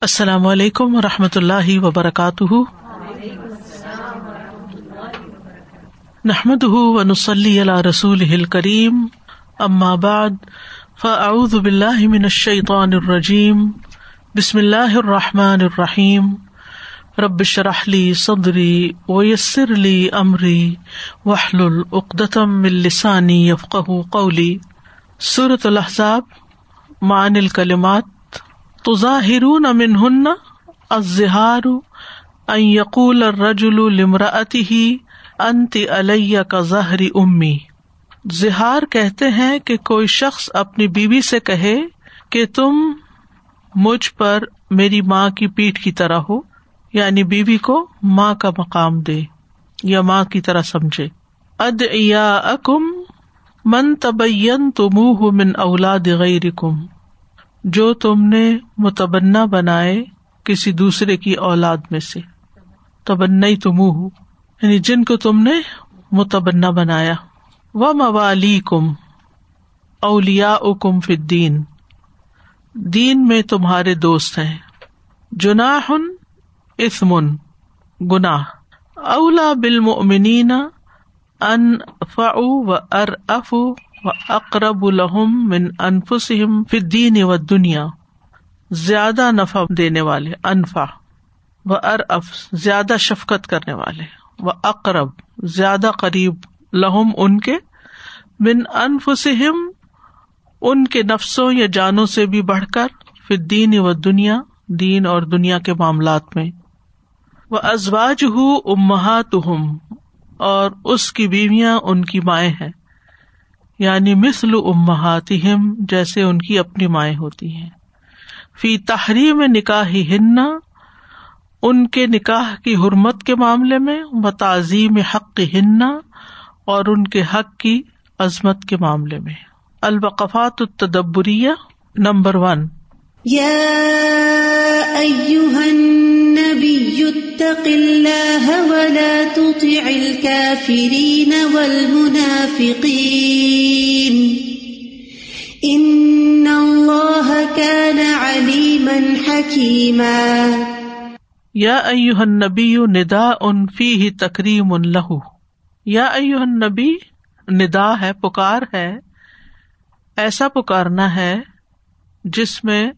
السلام علیکم و رحمۃ اللہ وبرکاتہ۔ نحمد و نسلی اللہ رسول کریم بعد، فاعوذ باللہ من الشیطان الرجیم۔ بسم اللہ الرحمٰن الرحیم۔ ربش رحلی صدری ویسر علی عمری وحل العقدم السانی یفق قولی۔ صورت الحضاب معن الکلمات۔ تو ظاہرون امن ہن ازہار یقول رجول لمراتی ہی انت علیہ کا ظہری امی۔ زہار کہتے ہیں کہ کوئی شخص اپنی بیوی سے کہے کہ تم مجھ پر میری ماں کی پیٹ کی طرح ہو یعنی بیوی کو ماں کا مقام دے یا ماں کی طرح سمجھے۔ اد یا اکم من تبین تمہ من اولاد غیر کم جو تم نے متبنا بنائے کسی دوسرے کی اولاد میں سے۔ تبنئی تم یعنی جن کو تم نے متبنا بنایا۔ و موالی کم اولیا کم فدین دین میں تمہارے دوست ہیں۔ جناح اسمن گناہ۔ اولا بالمؤمنین، ان فعو و ار افو اقرب الحم من انفسم فدین و دنیا زیادہ نفع دینے والے انفا و ار اف زیادہ شفقت کرنے والے و اقرب زیادہ قریب لہم ان کے، من انفسم ان کے نفسوں یا جانوں سے بھی بڑھ کر فدین و دنیا دین اور دنیا کے معاملات میں وہ ازواج ہُ امہات اور اس کی بیویاں ان کی مائیں ہیں۔ یعنی مثل امہاتہم جیسے ان کی اپنی مائیں ہوتی ہیں۔ فی تحریم نکاح ہننا ان کے نکاح کی حرمت کے معاملے میں، و تعظیم حق ہننا اور ان کے حق کی عظمت کے معاملے میں۔ البقفات التدبریہ نمبر ون۔ يا أيها النبي اتق الله ولا تطع الكافرين والمنافقين. ان الله كان عليما حكيما. یا ایوہ النبی نداء فیہ تکریم له. یا ایوہ النبی ندا ہے، پکار ہے، ایسا پکارنا ہے جس میں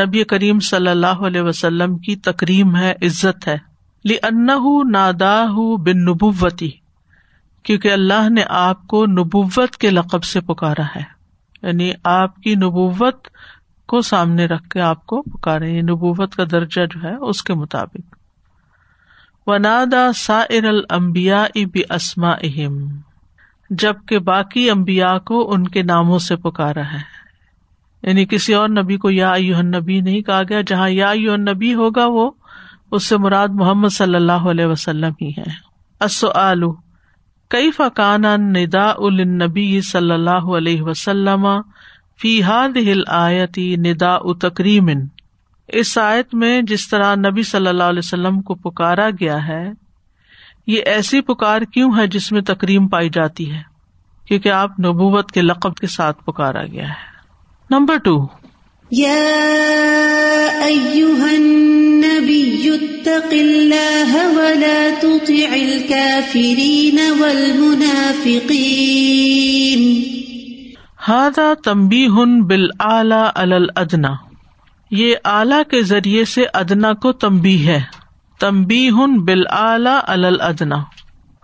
نبی کریم صلی اللہ علیہ وسلم کی تکریم ہے، عزت ہے۔ ان نادا بن نبوتی کیونکہ اللہ نے آپ کو نبوت کے لقب سے پکارا ہے۔ یعنی آپ کی نبوت کو سامنے رکھ کے آپ کو پکارے یعنی نبوت کا درجہ جو ہے، اس کے مطابق۔ ونادا سائر المبیا اب اسما اہم جبکہ باقی امبیا کو ان کے ناموں سے پکارا ہے۔ یعنی کسی اور نبی کو یا نبی نہیں کہا گیا، جہاں یا نبی ہوگا وہ، اس سے مراد محمد صلی اللہ علیہ وسلم ہی ہے۔ کئی فقان ندا النبی صلی اللہ علیہ وسلم فی حاد ہل ندا تکریم؟ اس آیت میں جس طرح نبی صلی اللہ علیہ وسلم کو پکارا گیا ہے، یہ ایسی پکار کیوں ہے جس میں تکریم پائی جاتی ہے؟ کیونکہ آپ نبوت کے لقب کے ساتھ پکارا گیا ہے۔ نمبر ٹو اتق اللہ ولا تطع الكافرین والمنافقین هذا بالآلہ علی الادنا۔ یہ اعلی کے ذریعے سے ادنا کو تمبی ہے۔ تمبی ہن بال اعلی الادنا۔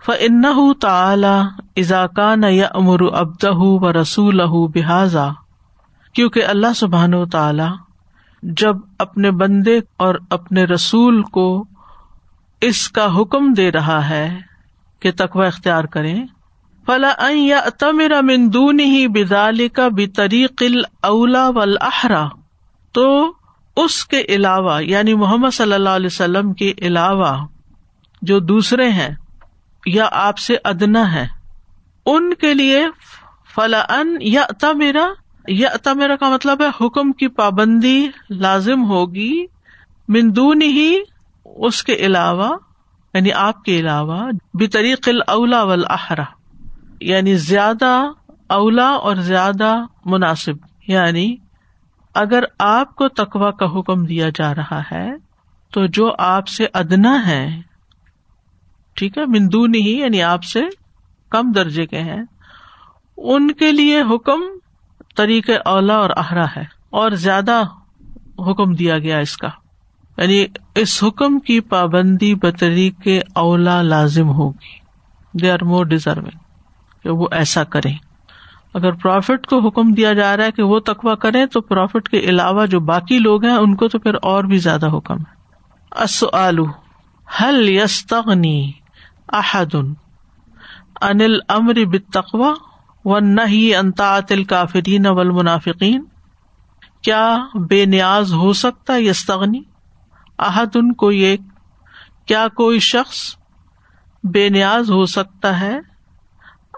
فن تعلی ازاکان یا امر ابدہ و رسول بحاظا کیونکہ اللہ سبحان و تعالی جب اپنے بندے اور اپنے رسول کو اس کا حکم دے رہا ہے کہ تقوی اختیار کرے فلا یا تمیرا مندون ہی بدال کا بطریق اولا وحرا تو اس کے علاوہ یعنی محمد صلی اللہ علیہ وسلم کے علاوہ جو دوسرے ہیں یا آپ سے ادنا ہے ان کے لیے فلا ان یا تمیرا یا میرا کا مطلب ہے، حکم کی پابندی لازم ہوگی مندون ہی اس کے علاوہ یعنی آپ کے علاوہ، بطریق اولا ولاحرا یعنی زیادہ اولا اور زیادہ مناسب یعنی اگر آپ کو تقوا کا حکم دیا جا رہا ہے، تو جو آپ سے ادنا ہے ٹھیک ہے مندو نہیں یعنی آپ سے کم درجے کے ہیں، ان کے لیے حکم طریق اولا اور اہرا ہے اور زیادہ حکم دیا گیا اس کا۔ یعنی اس حکم کی پابندی بطریق اولا لازم ہوگی۔ دے آر مور ڈیزرونگ کہ وہ ایسا کریں۔ اگر پروفٹ کو حکم دیا جا رہا ہے کہ وہ تقوا کریں تو پروفٹ کے علاوہ جو باقی لوگ ہیں ان کو تو پھر اور بھی زیادہ حکم ہے۔ حل یستغنی احدن انل امر بتقوا و نہ انتاط الکافرین اول منافقین کیا بے نیاز ہو سکتا یستغنی؟ احدن کوئی ایک۔ کیا کوئی شخص بے نیاز ہو سکتا ہے؟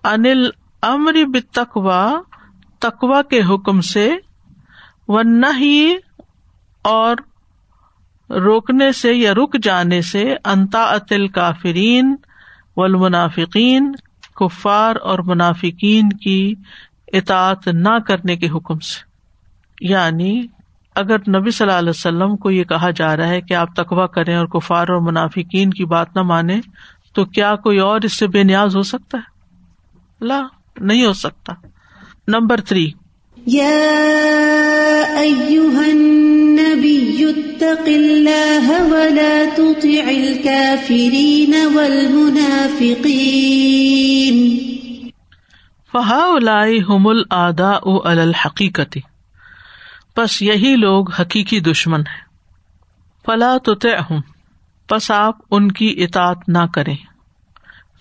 انل امر بتقوا تقوا کے حکم سے۔ و نہ اور روکنے سے یا رک جانے سے۔ انتا اتل کافرین والمنافقین کفار اور منافقین کی اطاعت نہ کرنے کے حکم سے۔ یعنی اگر نبی صلی اللہ علیہ وسلم کو یہ کہا جا رہا ہے کہ آپ تقوا کریں اور کفار اور منافقین کی بات نہ مانے تو کیا کوئی اور اس سے بے نیاز ہو سکتا ہے؟ لا، نہیں ہو سکتا۔ Number three. فہا ہم الدا الحقیقتی بس یہی لوگ حقیقی دشمن ہے فلا تو ہوں بس آپ ان کی اطاط نہ کریں۔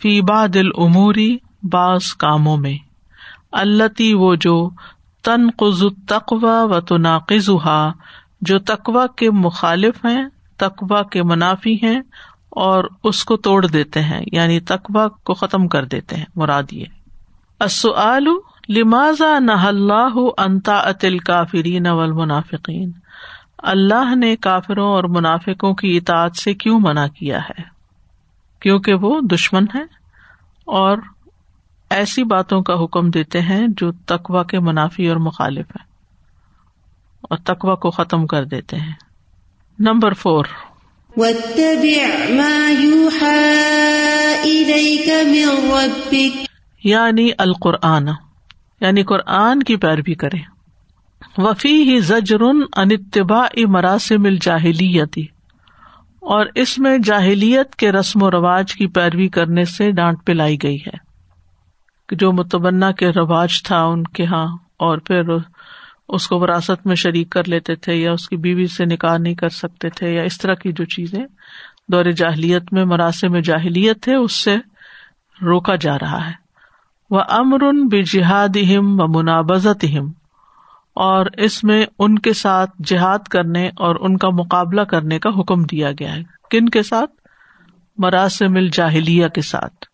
فی دل عموری بعض کاموں میں۔ التی وہ جو تنقز تقوا و تناقز جو تقوا کے مخالف ہیں تقوا کے منافی ہیں اور اس کو توڑ دیتے ہیں یعنی تقوا کو ختم کر دیتے ہیں، مراد یہ۔ لمازا نہ اللہ انتا اتل کافرین اول منافقین اللہ نے کافروں اور منافقوں کی اطاعت سے کیوں منع کیا ہے؟ کیونکہ وہ دشمن ہے اور ایسی باتوں کا حکم دیتے ہیں جو تقوا کے منافی اور مخالف ہے اور تقوا کو ختم کر دیتے ہیں۔ Number four. یعنی القرآن۔ یعنی قرآن کی پیروی کرے۔ وفی ہی زجر انتبا مراسم الجاہلیتی۔ اور اس میں جاہلیت کے رسم و رواج کی پیروی کرنے سے ڈانٹ پلائی گئی ہے۔ جو متبنا کے رواج تھا ان کے یہاں اور پھر اس کو وراثت میں شریک کر لیتے تھے یا اس کی بیوی سے نکاح نہیں کر سکتے تھے یا اس طرح کی جو چیزیں دور جاہلیت میں مراسم میں جاہلیت ہے، اس سے روکا جا رہا ہے۔ وہ امر بے جہاد ہم و منابزت ہم اور اس میں ان کے ساتھ جہاد کرنے اور ان کا مقابلہ کرنے کا حکم دیا گیا ہے۔ کن کے ساتھ؟ مراسم الجاہلیہ کے ساتھ۔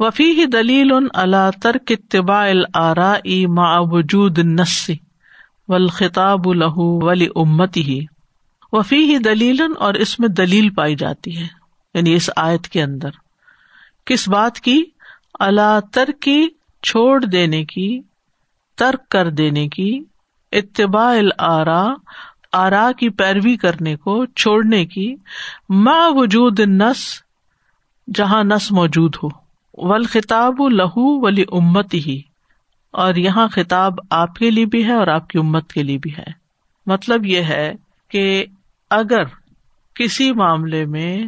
وفی ہی دلیل اللہ ترک اتباع الآرا ما وجود نسی والخطاب له ولی امتی ہی وفی ہی دلیل اور اس میں دلیل پائی جاتی ہے یعنی اس آیت کے اندر۔ کس بات کی؟ اللہ ترکی چھوڑ دینے کی، ترک کر دینے کی، اتباع الآرا، آرا کی پیروی کرنے کو چھوڑنے کی ما وجود نس جہاں نس موجود ہو۔ ول خطاب لہو ولی امت ہی اور یہاں خطاب آپ کے لیے بھی ہے اور آپ کی امت کے لیے بھی ہے۔ مطلب یہ ہے کہ اگر کسی معاملے میں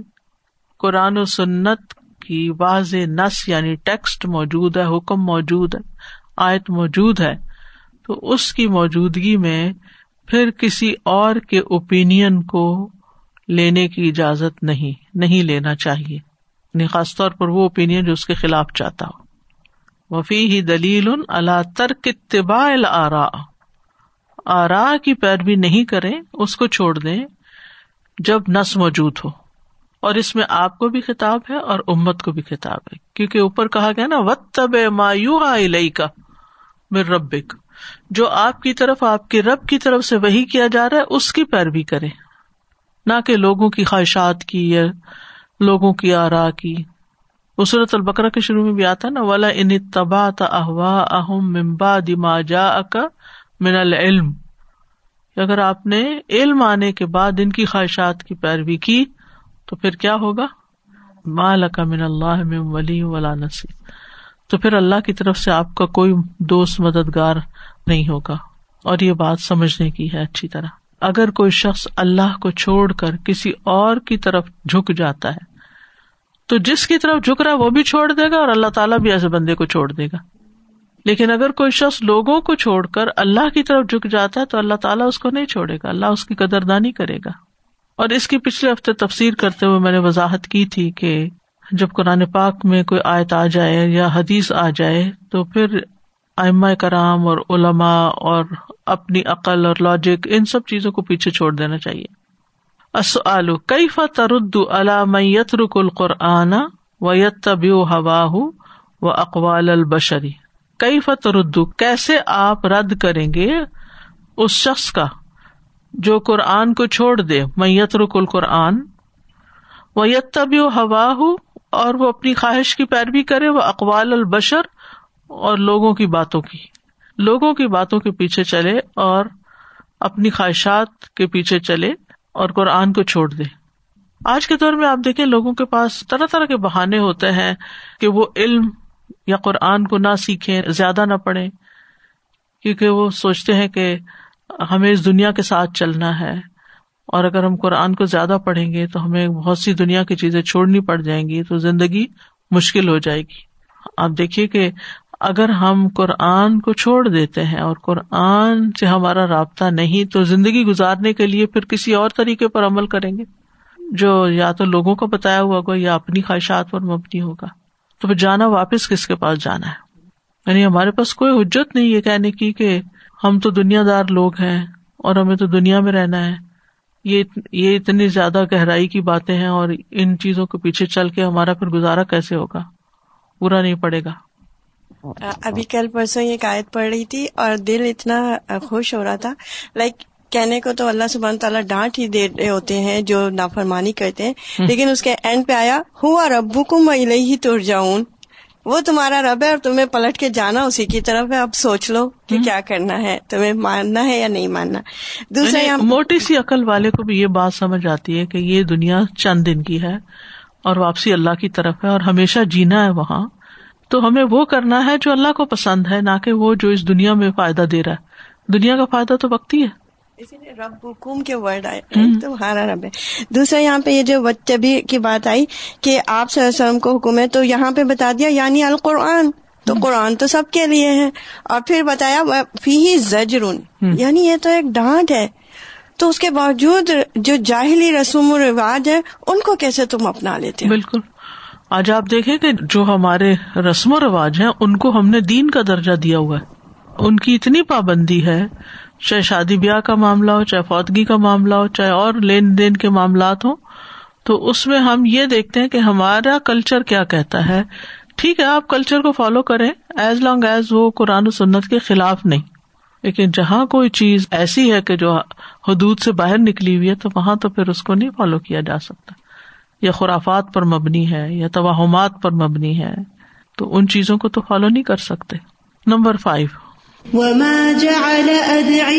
قرآن و سنت کی واضح نس یعنی ٹیکسٹ موجود ہے، حکم موجود ہے، آیت موجود ہے، تو اس کی موجودگی میں پھر کسی اور کے اوپین کو لینے کی اجازت نہیں نہیں لینا چاہیے۔ یعنی خاص طور پر وہ اوپین جو اس کے خلاف چاہتا ہو۔ وفی ہی دلیل اللہ ترک اتباع آرا آرا کی پیروی نہیں کرے اس کو چھوڑ دیں جب نس موجود ہو۔ اور اس میں آپ کو بھی خطاب ہے اور امت کو بھی خطاب ہے۔ کیونکہ اوپر کہا گیا نا وط تب مایو آئی کا میر ربک۔ جو آپ کی طرف، آپ کے رب کی طرف سے وہی کیا جا رہا ہے، اس کی پیروی کرے نہ کہ لوگوں کی خواہشات کی یا لوگوں کی آرا کی اسرت البکرا کے شروع میں بھی آتا ہے نا، ولا ان تبا اہم ممبا دما جا من العلم۔ اگر آپ نے علم آنے کے بعد ان کی خواہشات کی پیروی کی، تو پھر کیا ہوگا؟ مال من اللہ میں ولی ولا نصیر تو پھر اللہ کی طرف سے آپ کا کوئی دوست، مددگار نہیں ہوگا۔ اور یہ بات سمجھنے کی ہے اچھی طرح۔ اگر کوئی شخص اللہ کو چھوڑ کر کسی اور کی طرف جھک جاتا ہے تو جس کی طرف جھک رہا وہ بھی چھوڑ دے گا اور اللہ تعالیٰ بھی ایسے بندے کو چھوڑ دے گا۔ لیکن اگر کوئی شخص لوگوں کو چھوڑ کر اللہ کی طرف جھک جاتا ہے تو اللہ تعالیٰ اس کو نہیں چھوڑے گا، اللہ اس کی قدردانی کرے گا۔ اور اس کی پچھلے ہفتے تفسیر کرتے ہوئے میں نے وضاحت کی تھی کہ جب قرآن پاک میں کوئی آیت آ جائے یا حدیث آ جائے تو پھر ائمہ کرام اور علما اور اپنی عقل اور لاجک ان سب چیزوں کو پیچھے چھوڑ دینا چاہیے۔ کئی فترد علامت رک القرآن و یت طبی ہوا و اقوال البشری کئی فتردو کیسے آپ رد کریں گے اس شخص کا جو قرآن کو چھوڑ دے؟ میت رک القرآن و یت طبی ہوا اور وہ اپنی خواہش کی پیروی کرے وہ اقوال البشر اور لوگوں کی باتوں کی، لوگوں کی باتوں کے پیچھے چلے اور اپنی خواہشات کے پیچھے چلے۔ اور قرآن کو چھوڑ دے۔ آج کے دور میں آپ دیکھیں لوگوں کے پاس طرح طرح کے بہانے ہوتے ہیں کہ وہ علم یا قرآن کو نہ سیکھیں، زیادہ نہ پڑھیں، کیونکہ وہ سوچتے ہیں کہ ہمیں اس دنیا کے ساتھ چلنا ہے۔ اور اگر ہم قرآن کو زیادہ پڑھیں گے تو ہمیں بہت سی دنیا کی چیزیں چھوڑنی پڑ جائیں گی، تو زندگی مشکل ہو جائے گی۔ آپ دیکھیے کہ اگر ہم قرآن کو چھوڑ دیتے ہیں اور قرآن سے ہمارا رابطہ نہیں، تو زندگی گزارنے کے لیے پھر کسی اور طریقے پر عمل کریں گے؟ جو یا تو لوگوں کو بتایا ہوا ہوگا یا اپنی خواہشات پر مبنی ہوگا۔ تو پھر جانا واپس کس کے پاس جانا ہے؟ یعنی ہمارے پاس کوئی حجت نہیں یہ کہنے کی کہ ہم تو دنیا دار لوگ ہیں اور ہمیں تو دنیا میں رہنا ہے۔ یہ یہ اتنی زیادہ گہرائی کی باتیں ہیں اور ان چیزوں کے پیچھے چل کے ہمارا پھر گزارا کیسے ہوگا؟ پورا نہیں پڑے گا۔ ابھی کل پرسوں ایک آیت پڑھ رہی تھی اور دل اتنا خوش ہو رہا تھا۔ لائک کہنے کو تو اللہ سبحانہ تعالیٰ ڈانٹ ہی دے رہے ہوتے ہیں جو نافرمانی کرتے ہیں۔ لیکن اس کے اینڈ پہ آیا ہوا ربو کو میں ہی تر جاؤں وہ تمہارا رب ہے اور تمہیں پلٹ کے جانا اسی کی طرف ہے۔ اب سوچ لو کہ کیا کرنا ہے تمہیں ماننا ہے یا نہیں ماننا۔ دوسرا یعنی موٹی سی عقل والے کو بھی یہ بات سمجھ آتی ہے کہ یہ دنیا چند دن کی ہے اور واپسی اللہ کی طرف ہے اور ہمیشہ جینا ہے وہاں۔ تو ہمیں وہ کرنا ہے جو اللہ کو پسند ہے نہ کہ وہ جو اس دنیا میں فائدہ دے رہا ہے۔ دنیا کا فائدہ تو وقتی ہے۔ اسی لیے رب حکوم کے ورڈ آئے۔ تمہارا رب ہے۔ دوسرا یہاں پہ یہ جو وطبی کی بات آئی کہ آپ صلی اللہ علیہ وسلم کو حکم ہے تو یہاں پہ بتا دیا یعنی القرآن۔ تو قرآن تو سب کے لیے ہے۔ اور پھر بتایا فی ہی زجرون یعنی یہ تو ایک ڈانٹ ہے۔ تو اس کے باوجود جو جاہلی رسوم و رواج ہے ان کو کیسے تم اپنا لیتے بالکل۔ آج آپ دیکھیں کہ جو ہمارے رسم و رواج ہیں، ان کو ہم نے دین کا درجہ دیا ہوا ہے۔ ان کی اتنی پابندی ہے، چاہے شادی بیاہ کا معاملہ ہو، چاہے فوتگی کا معاملہ ہو، چاہے اور لین دین کے معاملات ہوں، تو اس میں ہم یہ دیکھتے ہیں کہ ہمارا کلچر کیا کہتا ہے۔ ٹھیک ہے، آپ کلچر کو فالو کریں، ایز لانگ ایز وہ قرآن و سنت کے خلاف نہیں۔ لیکن جہاں کوئی چیز ایسی ہے کہ جو حدود سے باہر نکلی ہوئی ہے، تو وہاں تو پھر اس کو نہیں فالو کیا جا سکتا۔ یا خرافات پر مبنی ہے یا توہمات پر مبنی ہے تو ان چیزوں کو تو فالو نہیں کر سکتے۔ نمبر فائیو وما جعل أدعياءكم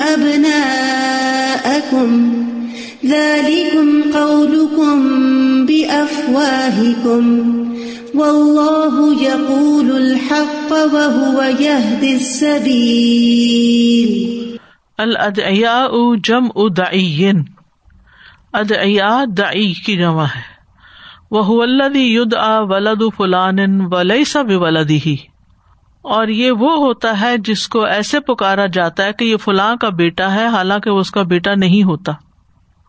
أبناءكم ذلكم قولكم بأفواهكم والله يقول الحق وهو يهدي السبيل۔ الأدعياء جمع دعي۔ ادعیا دعی کی جمع ہے۔ وہ ولدی ید آ ولد فلان ولی سب ولدی ہی اور یہ وہ ہوتا ہے جس کو ایسے پکارا جاتا ہے کہ یہ فلاں کا بیٹا ہے، حالانکہ وہ اس کا بیٹا نہیں ہوتا۔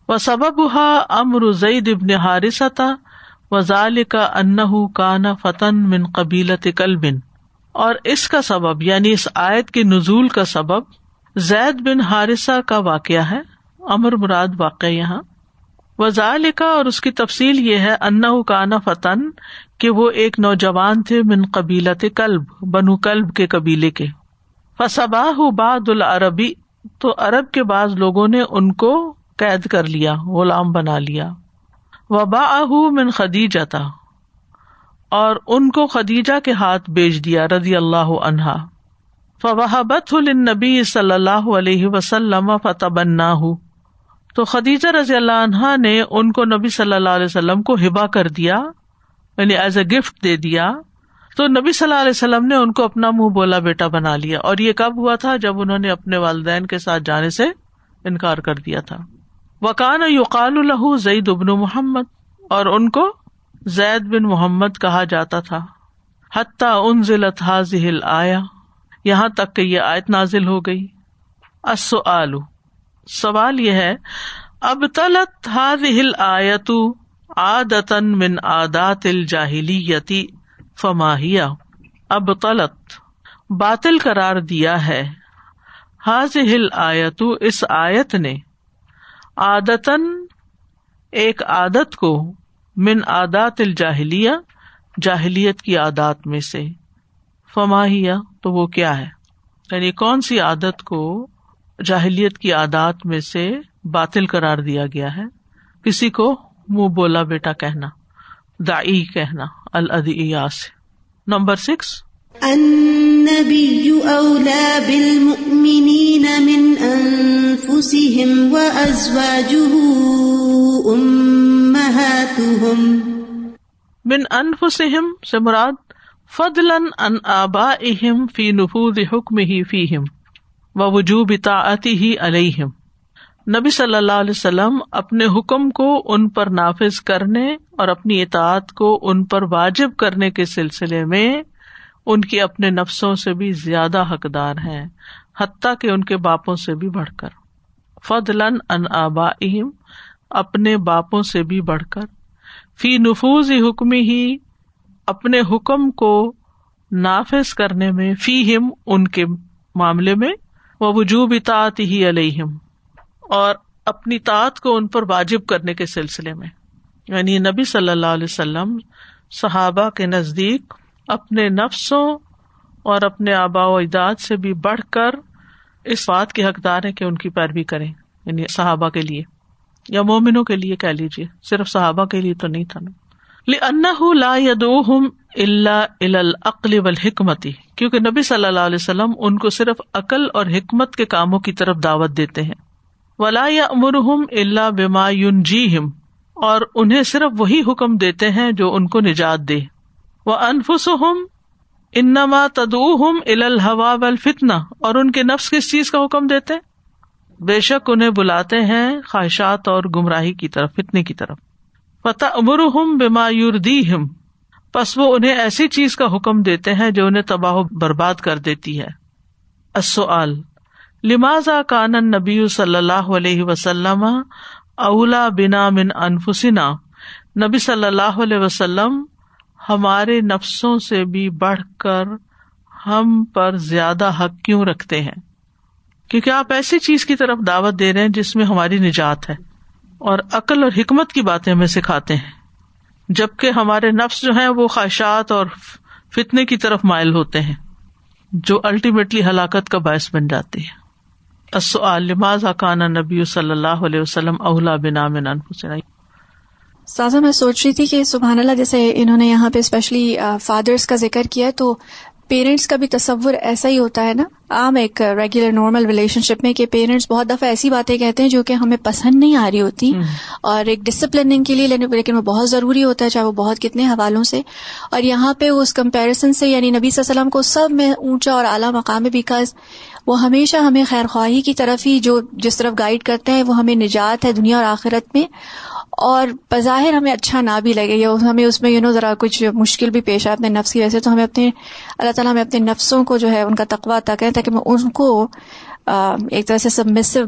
وہ سبب ہا امر زید ابن حارثہ تھا وزال کا ان کان فتن من قبیلت کل بن اور اس کا سبب یعنی اس آیت کے نزول کا سبب زید بن حارثہ کا واقعہ ہے۔ امر مراد واقع یہاں۔ وزا لکھا اور اس کی تفصیل یہ ہے انا کانا فتن، کہ وہ ایک نوجوان تھے من قبیلت کلب، بنو کلب کے قبیلے کے۔ فصباہ باد العربی، تو عرب کے بعض لوگوں نے ان کو قید کر لیا، غلام بنا لیا۔ وبا من خدیجہ تھا اور ان کو خدیجہ کے ہاتھ بیچ دیا، رضی اللہ عنہا۔ فوہبت النبی صلی اللہ علیہ وسلم فتح ہوں تو خدیجہ رضی اللہ عنہا نے ان کو نبی صلی اللہ علیہ وسلم کو ہبا کر دیا یعنی ایز اے گفٹ دے دیا۔ تو نبی صلی اللہ علیہ وسلم نے ان کو اپنا منہ بولا بیٹا بنا لیا۔ اور یہ کب ہوا تھا؟ جب انہوں نے اپنے والدین کے ساتھ جانے سے انکار کر دیا تھا۔ وکان یوقال الح زید ابن محمد، اور ان کو زید بن محمد کہا جاتا تھا۔ حتیٰ ان ضلع حاضل آیا یہاں تک کہ یہ آیت نازل ہو گئی۔ آلو سوال یہ ہے، اب تلت ہل آیت آدتن من آدات الجاہلی فماہیا اب تلت باطل قرار دیا ہے۔ حاض ہل آیت اس آیت نے آدتن ایک عادت کو من آدات الجاہلیہ، جاہلیت کی عادات میں سے فماہیا تو وہ کیا ہے؟ یعنی کون سی عادت کو جاہلیت کی عادات میں سے باطل قرار دیا گیا ہے۔ کسی کو منہ بولا بیٹا کہنا دائی کہنا الدیا سے نمبر سکس۔ من انفسهم سے مراد فضلن ان آبا فی نفوذ ہی فیہم۔ و وجوب اطاعتی ہی علیہم۔ نبی صلی اللہ علیہ وسلم اپنے حکم کو ان پر نافذ کرنے اور اپنی اطاعت کو ان پر واجب کرنے کے سلسلے میں ان کے اپنے نفسوں سے بھی زیادہ حقدار ہیں، حتیٰ کہ ان کے باپوں سے بھی بڑھ کر۔ فضلن ان آبا اپنے باپوں سے بھی بڑھ کر۔ فی نفوذ حکمی ہی اپنے حکم کو نافذ کرنے میں فی ہم ان کے معاملے میں وہ وجوب اطاعت ہی علیہم، اور اپنی طاعت کو ان پر واجب کرنے کے سلسلے میں۔ یعنی نبی صلی اللہ علیہ وسلم، صحابہ کے نزدیک اپنے نفسوں اور اپنے آبا و اجداد سے بھی بڑھ کر اس بات کے حقدار ہیں کہ ان کی پیروی کریں یعنی صحابہ کے لیے، یا مومنوں کے لیے کہہ لیجیے صرف صحابہ کے لیے تو نہیں تھا نا۔ لا اللہ العقل و حکمتی کیونکہ نبی صلی اللہ علیہ وسلم ان کو صرف عقل اور حکمت کے کاموں کی طرف دعوت دیتے ہیں۔ ولا یا امرحم اللہ بما جی ہم اور انہیں صرف وہی حکم دیتے ہیں جو ان کو نجات دے۔ وہ انفس ہم انما تدم الحوا فتنا اور ان کے نفس کس چیز کا حکم دیتے بے شک انہیں بلاتے ہیں خواہشات اور گمراہی کی طرف، فتنے کی طرف۔ فتح امرحم بما دی ہم پس وہ انہیں ایسی چیز کا حکم دیتے ہیں جو انہیں تباہ و برباد کر دیتی ہے۔ لمازا کان نبی صلی اللہ علیہ وسلم اولا بنا من انفسنا؟ نبی صلی اللہ علیہ وسلم ہمارے نفسوں سے بھی بڑھ کر ہم پر زیادہ حق کیوں رکھتے ہیں؟ کیونکہ آپ ایسی چیز کی طرف دعوت دے رہے ہیں جس میں ہماری نجات ہے اور عقل اور حکمت کی باتیں ہمیں سکھاتے ہیں۔ جبکہ ہمارے نفس جو ہیں وہ خواہشات اور فتنے کی طرف مائل ہوتے ہیں، جو الٹیمیٹلی ہلاکت کا باعث بن جاتی ہے نبی صلی اللہ علیہ وسلم اولا بنا سازا، میں سوچ رہی تھی کہ سبحان اللہ، جیسے انہوں نے یہاں پہ اسپیشلی فادرس کا ذکر کیا، تو پیرنٹس کا بھی تصور ایسا ہی ہوتا ہے نا۔ عام ایک ریگولر نارمل ریلیشن شپ میں کہ پیرنٹس بہت دفعہ ایسی باتیں کہتے ہیں جو کہ ہمیں پسند نہیں آ رہی ہوتی۔ اور ایک ڈسپلننگ کے لیے لیکن وہ بہت ضروری ہوتا ہے چاہے وہ بہت کتنے حوالوں سے۔ اور یہاں پہ اس کمپیرزن سے یعنی نبی صلی اللہ علیہ وسلم کو سب میں اونچا اور اعلیٰ مقام ہے بیکاز وہ ہمیشہ ہمیں خیر خواہی کی طرف ہی جو جس طرف گائڈ کرتے ہیں وہ ہمیں نجات ہے دنیا اور آخرت میں۔ اور بظاہر ہمیں اچھا نہ بھی لگے یا ہمیں اس میں یو نو ذرا کچھ مشکل بھی پیش آئے اپنے نفس کی وجہ سے، تو ہمیں اپنے، اللہ تعالیٰ ہمیں اپنے نفسوں کو جو ہے ان کا تقوا تک ہے تاکہ میں ان کو ایک طرح سے سب مسو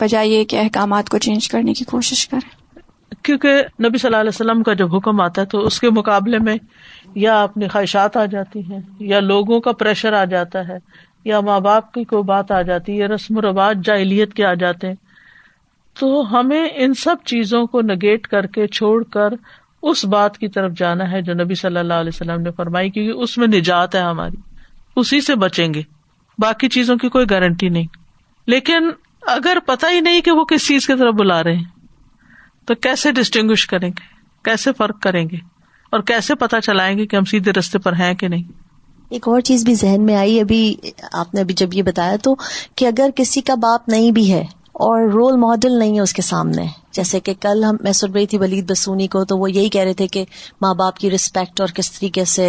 بجائے یہ کہ احکامات کو چینج کرنے کی کوشش کریں۔ کیونکہ نبی صلی اللہ علیہ وسلم کا جب حکم آتا ہے تو اس کے مقابلے میں یا اپنی خواہشات آ جاتی ہیں، یا لوگوں کا پریشر آ جاتا ہے، یا ماں باپ کی کوئی بات آ جاتی ہے، رسم و رواج، جاہلیت کے آ جاتے ہیں تو ہمیں ان سب چیزوں کو نگیٹ کر کے چھوڑ کر اس بات کی طرف جانا ہے جو نبی صلی اللہ علیہ وسلم نے فرمائی، کیونکہ اس میں نجات ہے ہماری۔ اسی سے بچیں گے۔ باقی چیزوں کی کوئی گارنٹی نہیں۔ لیکن اگر پتا ہی نہیں کہ وہ کس چیز کی طرف بلا رہے ہیں، تو کیسے ڈسٹنگ کریں گے؟ کیسے فرق کریں گے؟ اور کیسے پتا چلائیں گے کہ ہم سیدھے رستے پر ہیں کہ نہیں؟ ایک اور چیز بھی ذہن میں آئی، ابھی آپ نے ابھی جب یہ بتایا تو کہ اگر کسی کا باپ نہیں بھی ہے اور رول ماڈل نہیں ہے اس کے سامنے۔ جیسے کہ کل ہم میں سن رہی تھی ولید بسونی کو تو وہ یہی کہہ رہے تھے کہ ماں باپ کی رسپیکٹ اور کس طریقے سے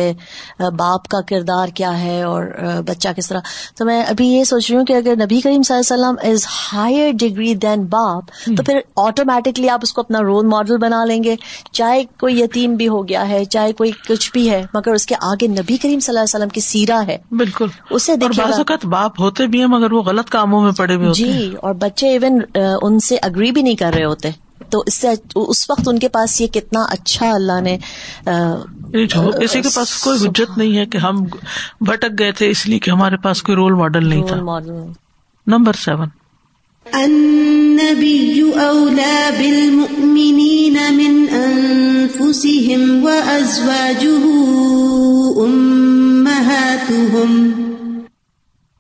باپ کا کردار کیا ہے اور بچہ کس طرح۔ تو میں ابھی یہ سوچ رہی ہوں کہ اگر نبی کریم صلی اللہ علیہ وسلم از ہائر ڈگری دین باپ تو پھر آٹومیٹکلی آپ اس کو اپنا رول ماڈل بنا لیں گے۔ چاہے کوئی یتیم بھی ہو گیا ہے چاہے کوئی کچھ بھی ہے مگر اس کے آگے نبی کریم صلی اللہ علیہ وسلم کی سیرا ہے۔ بالکل۔ اسے دیکھیے باپ ہوتے بھی ہیں مگر وہ غلط کاموں میں پڑے ہوئے جی اور بچے ایون ان سے اگری بھی نہیں کر رہے ہوتے۔ تو اس سے اس وقت ان کے پاس یہ کتنا اچھا اللہ نے کسی کے پاس کوئی حجت نہیں ہے کہ ہم بھٹک گئے تھے اس لیے کہ ہمارے پاس کوئی رول ماڈل نہیں تھا۔ نمبر سیون النبي أولى بالمؤمنين من أنفسهم وأزواجه أمهاتهم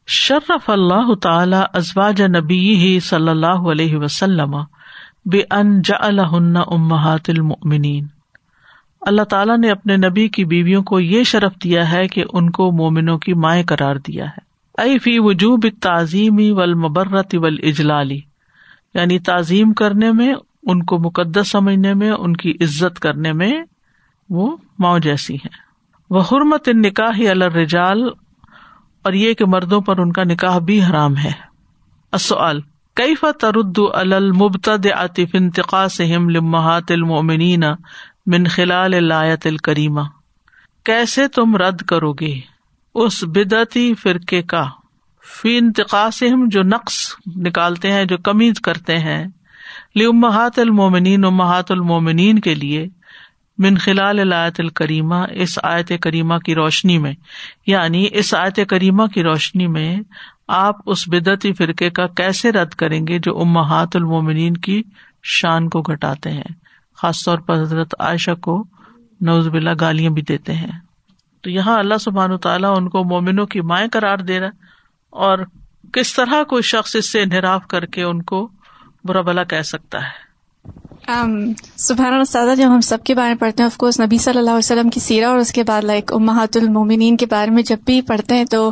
شرف اللہ تعالی ازواج نبی صلی اللہ علیہ وسلم۔ بے ان جا امہات المؤمنین اللہ تعالیٰ نے اپنے نبی کی بیویوں کو یہ شرف دیا ہے کہ ان کو مومنوں کی مائیں قرار دیا ہے۔ ائی فی وجوب تعظیمی ول مبرت اجلالی یعنی تعظیم کرنے میں، ان کو مقدس سمجھنے میں، ان کی عزت کرنے میں وہ ماؤ جیسی ہے وہ حرمت ان نکاح الرجال، اور یہ کہ مردوں پر ان کا نکاح بھی حرام ہے۔ اصل کئی ترد المبتد عاطف انتقاص لمحات المؤمنین من خلال لایت الکریمہ کیسے تم رد کرو گے؟ اس بدعتی فرقے کا۔ فی انتقاص جو نقص نکالتے ہیں، جو کمی کرتے ہیں۔ لمحات المومنین امہات المومنین کے لیے۔ من خلال لایت الکریمہ اس آیت کریمہ کی روشنی میں۔ یعنی اس آیت کریمہ کی روشنی میں آپ اس بدعتی فرقے کا کیسے رد کریں گے جو امہات المومنین کی شان کو گھٹاتے ہیں؟ خاص طور پر حضرت عائشہ کو نوز بلا گالیاں بھی دیتے ہیں۔ تو یہاں اللہ سبحان تعالیٰ ان کو مومنوں کی مائیں قرار دے رہا اور کس طرح کوئی شخص اس سے انحراف کر کے ان کو برا بلا کہہ سکتا ہے؟ سبحان سادہ جب ہم سب کے بارے میں پڑھتے ہیں آف کورس نبی صلی اللہ علیہ وسلم کی سیرا اور اس کے بعد لائک امہات المومنین کے بارے میں جب بھی پڑھتے ہیں تو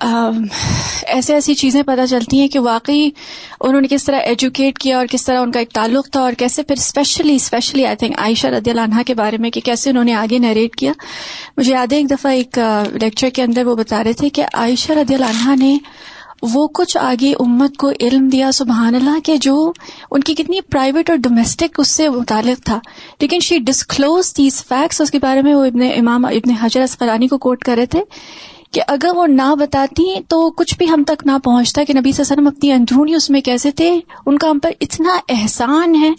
ایسے ایسی چیزیں پتہ چلتی ہیں کہ واقعی انہوں نے کس طرح ایجوکیٹ کیا اور کس طرح ان کا ایک تعلق تھا اور کیسے پھر especially especially I think Aisha رضی اللہ عنہ کے بارے میں کہ کیسے انہوں نے آگے نریٹ کیا۔ مجھے یاد ہے ایک دفعہ ایک لیکچر کے اندر وہ بتا رہے تھے کہ عائشہ رضی اللہ عنہ نے وہ کچھ آگے امت کو علم دیا سبحان اللہ کہ جو ان کی کتنی پرائیویٹ اور ڈومیسٹک اس سے متعلق تھا۔ لیکن شی ڈسکلوز دیز فیکٹس اس کے بارے میں وہ ابن امام، ابن حجر اسقلانی کو کوٹ کر رہے تھے کہ اگر وہ نہ بتاتی تو کچھ بھی ہم تک نہ پہنچتا کہ نبی وسلم اپنی اندرونی اس میں کیسے تھے؟ ان کا ہم پر اتنا احسان ہے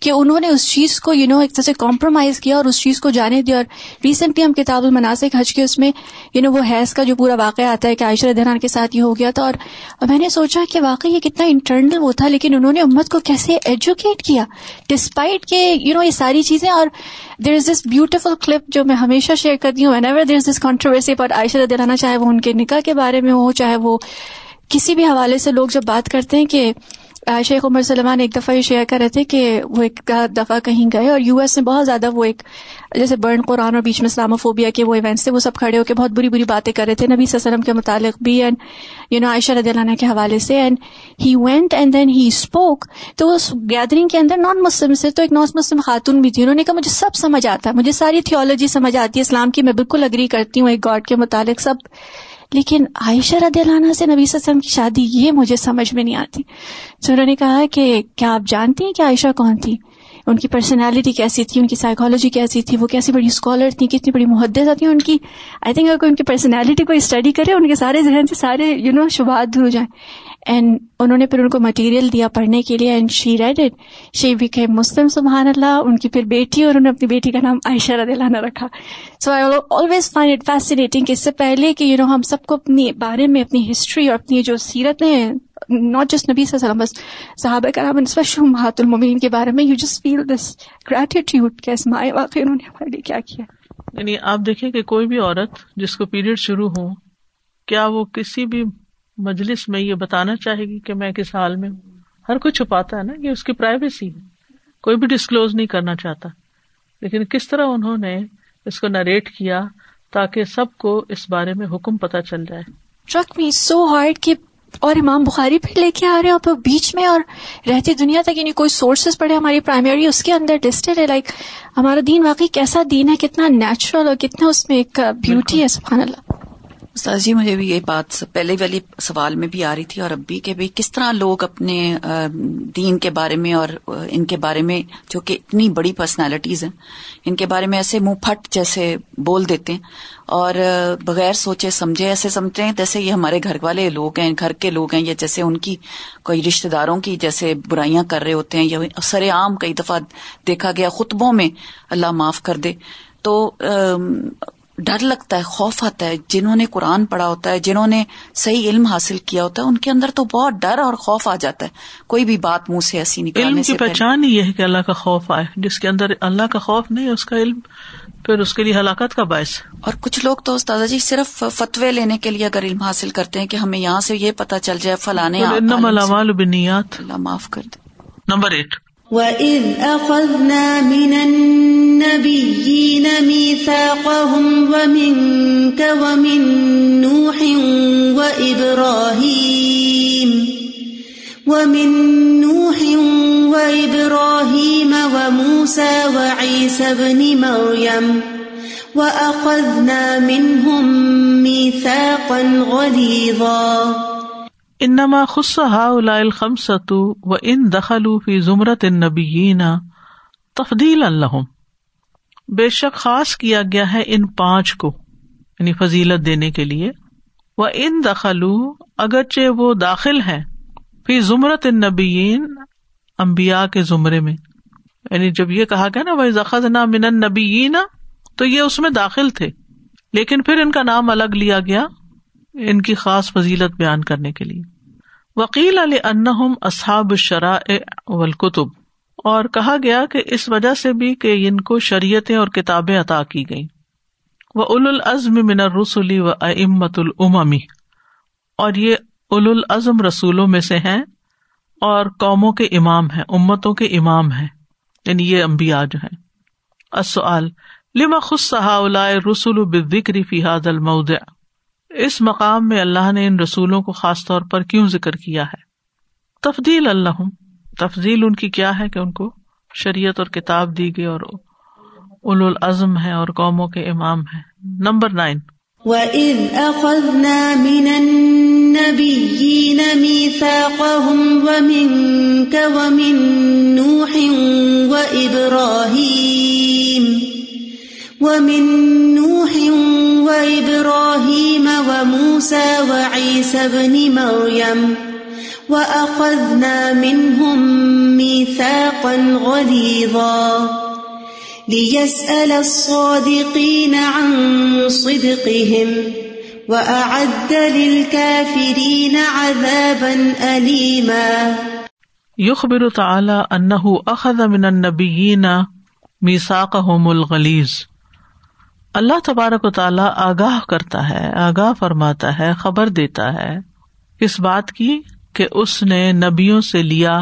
کہ انہوں نے اس چیز کو یو نو ایک طرح سے کمپرومائز کیا اور اس چیز کو جانے دیا اور ریسنٹلی ہم کتاب المناسک حج کے اس میں یو نو وہ حیض کا جو پورا واقعہ آتا ہے کہ عائشہ دہران کے ساتھ یہ ہو گیا تھا اور میں نے سوچا کہ واقعی یہ کتنا انٹرنل وہ تھا لیکن انہوں نے امت کو کیسے ایجوکیٹ کیا ڈسپائٹ کہ یو نو یہ ساری چیزیں اور دیر از دس بیوٹیفل کلپ جو میں ہمیشہ شیئر کرتی ہوں whenever there is this controversy پر عائشہ چاہے وہ ان کے نکاح کے بارے میں ہو، چاہے وہ کسی بھی حوالے سے لوگ جب بات کرتے ہیں کہ شیخ عمر سلمان ایک دفعہ یہ شیئر کر رہے تھے کہ وہ ایک دفعہ کہیں گئے اور یو ایس میں بہت زیادہ وہ ایک جیسے برن قرآن اور بیچ میں اسلام فوبیا کے وہ ایونٹس تھے، وہ سب کھڑے ہو کے بہت بری بری باتیں کر رہے تھے، نبی وسلم کے متعلق بھی اینڈ یو نو عائشہ رضی اللہ کے حوالے سے and he went and then he spoke تو اس گیدرنگ کے اندر نان مسلم سے تو ایک نان مسلم خاتون بھی تھی۔ انہوں نے کہا، مجھے سب سمجھ آتا ہے، مجھے ساری تھیولوجی سمجھ آتی ہے، اسلام کی میں بالکل اگری کرتی ہوں، ایک گاڈ کے متعلق سب لیکن عائشہ رضی اللہ عنہ سے نبی وسلم کی شادی یہ مجھے سمجھ میں نہیں آتی۔ تو انہوں نے کہا کہ کیا آپ جانتی ہیں کہ عائشہ کون تھی؟ ان کی پرسنالٹی کیسی تھی؟ ان کی سائیکالوجی کیسی تھی؟ وہ کیسی بڑی اسکالر تھی کتنی بڑی محدت تھی ان کی؟ آئی تھنک اگر ان کی پرسنالٹی کو اسٹڈی کرے، ان کے سارے ذہن سے سارے یو نو شبہات دور ہو جائیں۔ اینڈ انہوں نے پھر ان کو مٹیریل دیا پڑھنے کے لیے and she read it she we کے مسلم سبحان اللہ۔ ان کی پھر بیٹی اور انہوں نے اپنی بیٹی کا نام عائشہ رضی اللہ عنہ رکھا۔ So I always find it fascinating کہ اس سے پہلے کہ یو نو ہم سب کو اپنی بارے میں اپنی ہسٹری اور اپنی جو سیرتیں ناٹ جسٹ نبی صلی اللہ علیہ وسلم، بس صحابہ کرام اسپیشل محات المبین کے بارے میں you just feel this gratitude کہ اس مائے واقعی انہوں نے ہمارے لیے کیا کیا۔ یعنی آپ دیکھیں کہ کوئی بھی عورت جس کو پیریڈ شروع ہو، کیا وہ کسی بھی مجلس میں یہ بتانا چاہے گی کہ میں کس حال میں ہوں؟ ہر کوئی چھپاتا ہے نا یہ اس کی پرائیویسی ہے۔ کوئی بھی ڈسکلوز نہیں کرنا چاہتا۔ لیکن کس طرح انہوں نے اس کو نریٹ کیا تاکہ سب کو اس بارے میں حکم پتہ چل جائے۔ ٹرک می سو ہارڈ کہ اور امام بخاری پھر لے کے آ رہے ہیں اور بیچ میں اور رہتی دنیا تک یعنی کوئی سورسز پڑے ہماری پرائمری اس کے اندر لسٹڈ ہے لائک ہمارا دین واقعی کیسا دین ہے کتنا نیچرل اور کتنا اس میں ایک بیوٹی ہے سبحان اللہ۔ استاد جی مجھے بھی یہ بات پہلے والی سوال میں بھی آ رہی تھی اور اب بھی کہ بھائی کس طرح لوگ اپنے دین کے بارے میں اور ان کے بارے میں جو کہ اتنی بڑی پرسنالٹیز ہیں، ان کے بارے میں ایسے منہ پھٹ جیسے بول دیتے ہیں اور بغیر سوچے سمجھے ایسے سمجھتے ہیں جیسے یہ ہمارے گھر والے لوگ ہیں، گھر کے لوگ ہیں یا جیسے ان کی کوئی رشتے داروں کی جیسے برائیاں کر رہے ہوتے ہیں یا سر عام کئی دفعہ دیکھا گیا خطبوں میں اللہ معاف کر دے تو ڈر لگتا ہے خوف آتا ہے۔ جنہوں نے قرآن پڑھا ہوتا ہے جنہوں نے صحیح علم حاصل کیا ہوتا ہے ان کے اندر تو بہت ڈر اور خوف آ جاتا ہے۔ کوئی بھی بات منہ سے ایسی نہیں علم کی پہچان ہی یہ ہے کہ اللہ کا خوف آئے۔ جس کے اندر اللہ کا خوف نہیں اس کا علم پھر اس کے لیے ہلاکت کا باعث۔ اور کچھ لوگ تو استاد جی صرف فتوے لینے کے لیے اگر علم حاصل کرتے ہیں کہ ہمیں یہاں سے یہ پتا چل جائے فلانے معاف کر دے۔ نمبر ایٹ وَإِذْ أَخَذْنَا مِنَ النَّبِيِّينَ مِيثَاقَهُمْ وَمِنْكَ وَمِنْ نُوحٍ وَإِبْرَاهِيمَ وَمِنْ نُوحٍ وَإِبْرَاهِيمَ وَمُوسَى وَعِيسَى ابْنِ مَرْيَمَ وَأَخَذْنَا مِنْهُمْ مِيثَاقًا غَلِيظًا انما خصہ الخمسۃ و ان دخل فی زمرت النبیین تفدیل الحم بے شک خاص کیا گیا ہے ان پانچ کو یعنی فضیلت دینے کے لیے۔ وہ ان دخلو اگرچہ وہ داخل ہے فی زمرت النبیین امبیا کے زمرے میں۔ یعنی جب یہ کہا گیا نا وہ زخذ نہ من النبیین، تو یہ اس میں داخل تھے۔ لیکن پھر ان کا نام الگ لیا گیا۔ ان کی خاص فضیلت بیان کرنے کے لیے۔ وکیل علی انہم اصحاب شرا والکتب اور کہا گیا کہ اس وجہ سے بھی کہ ان کو شریعتیں اور کتابیں عطا کی گئی وہ اول العزم من رسولی و امت العمی اور یہ اول العزم رسولوں میں سے ہیں اور قوموں کے امام ہیں، امتوں کے امام ہیں۔ یعنی یہ امبیا جو ہیں۔ لما خود صحا رسول بکری فی حاد المود اس مقام میں اللہ نے ان رسولوں کو خاص طور پر کیوں ذکر کیا ہے؟ تفدیل اللہ تفضیل ان کی کیا ہے کہ ان کو شریعت اور کتاب دی گئی اور اول العزم ہے اور قوموں کے امام ہے نمبر نائن۔ وَإِذْ أَخَذْنَا مِنَ النَّبِيِّينَ مِيثَاقَهُمْ وَمِنْكَ وَمِن نُوحٍ وَإِبْرَاهِيمَ وَمِن نُوحٍ وَإِبْرَاهِيمَ وَمُوسَى وَعِيسَى ابْنِ مَرْيَمَ وَأَخَذْنَا مِنْهُمْ مِيثَاقًا غَلِيظًا لِيَسْأَلَ الصَّادِقِينَ عَن صِدْقِهِمْ وَأَعَدَّ لِلْكَافِرِينَ عَذَابًا أَلِيمًا يخبر تعالى أنه أخذ من النبيين ميثاقهم الغليظ. اللہ تبارک و تعالیٰ آگاہ کرتا ہے، آگاہ فرماتا ہے، خبر دیتا ہے۔ اس بات کی کہ اس نے نبیوں سے لیا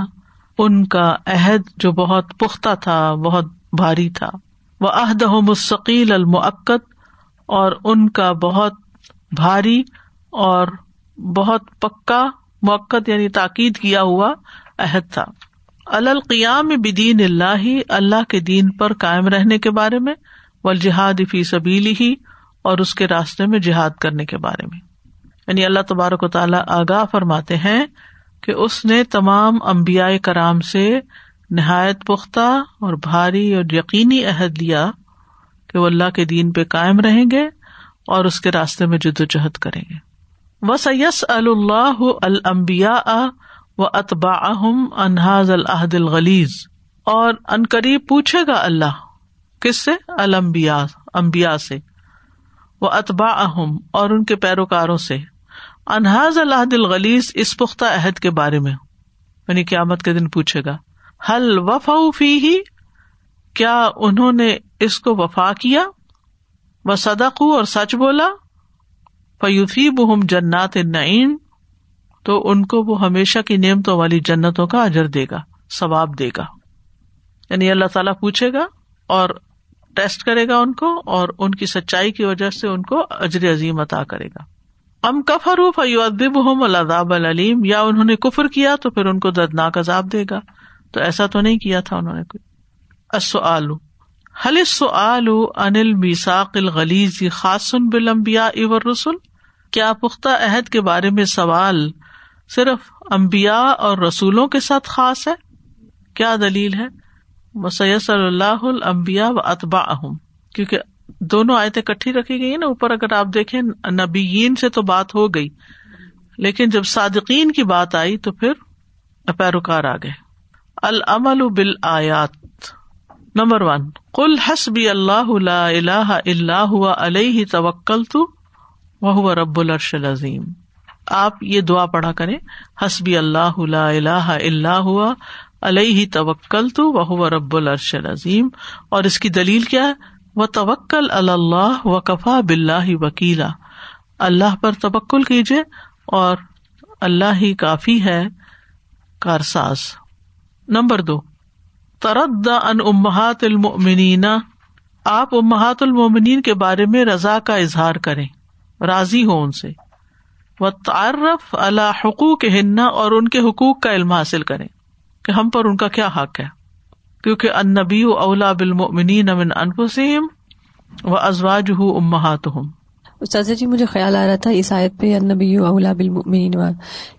ان کا عہد جو بہت پختہ تھا، بہت بھاری تھا۔ وہ عہد مستقیل المعقد اور ان کا بہت بھاری اور بہت پکا موقع یعنی تاکید کیا ہوا عہد تھا۔ القیام بدین اللہ اللہ کے دین پر قائم رہنے کے بارے میں۔ و جہاد فی سبیلی ہی اور اس کے راستے میں جہاد کرنے کے بارے میں۔ یعنی اللہ تبارک و تعالیٰ آگاہ فرماتے ہیں کہ اس نے تمام امبیا کرام سے نہایت پختہ اور بھاری اور یقینی عہد لیا کہ وہ اللہ کے دین پہ قائم رہیں گے اور اس کے راستے میں جد و جہد کریں گے۔ و سیس اللہ المبیا و اطبا انحاظ الحد الغلیز اور عنقریب پوچھے گا اللہ کس سے؟ المبیا امبیا سے۔ وہ اتبا اہم اور ان کے پیروکاروں سے۔ انحاظ اللہ دل غلیز اس پختہ عہد کے بارے میں۔ یعنی قیامت کے دن پوچھے گا۔ حل وفا فی ہی کیا انہوں نے اس کو وفا کیا؟ وہ صدق اور سچ بولا۔ فیوفی بہم جنات نعیم تو ان کو وہ ہمیشہ کی نعمتوں والی جنتوں کا اجر دے گا، ثواب دے گا۔ یعنی اللہ تعالیٰ پوچھے گا اور ٹیسٹ کرے گا ان کو اور ان کی سچائی کی وجہ سے ان کو اجر عظیم عطا کرے گا۔ ام کفر فیودب ہوں الزاب العلیم یا انہوں نے کفر کیا تو پھر ان کو دردناک عذاب دے گا۔ تو ایسا تو نہیں کیا تھا انہوں نے کوئی۔ حل انل میساق الغلیز خاص بلمبیا ابر رسول کیا پختہ عہد کے بارے میں سوال صرف امبیا اور رسولوں کے ساتھ خاص ہے؟ کیا دلیل ہے؟ مسیس اللہ المبیا و اطبا اہم کیونکہ دونوں آیتیں کٹھی رکھی گئی نا، اوپر اگر آپ دیکھیں، نبیین سے تو بات ہو گئی، لیکن جب صادقین کی بات آئی تو پھر پیروکار آ گئے۔ العمل بال آیات نمبر ون کل حسبی اللہ اللہ اللہ علیہ توکل تو وہ رب الرش العظیم۔ آپ یہ دعا پڑھا کریں، حسبی اللہ اللہ اللہ ہوا علیہ توکل تو وہ رب الرش العظیم۔ اور اس کی دلیل کیا ہے؟ وہ توکل اللہ و کفا بلّہ وکیلا۔ اللہ پر توکل کیجیے اور اللہ ہی کافی ہے کارساز۔ نمبر دو، ترد ان امہات المنین آپ امہات المومنین کے بارے میں رضا کا اظہار کریں، راضی ہو ان سے۔ وہ تعارف اللہ حقوق ہننا اور ان کے حقوق کا علم حاصل کریں۔ کہ ہم پر ان کا کیا حق ہے؟ کیونکہ ان نبی اولا بالمؤمنین من انفسہم و ازواج ہُ امہات ہوں استاذہ جی مجھے خیال آ رہا تھا اس آیت پہ نبی اولا بالمؤمنین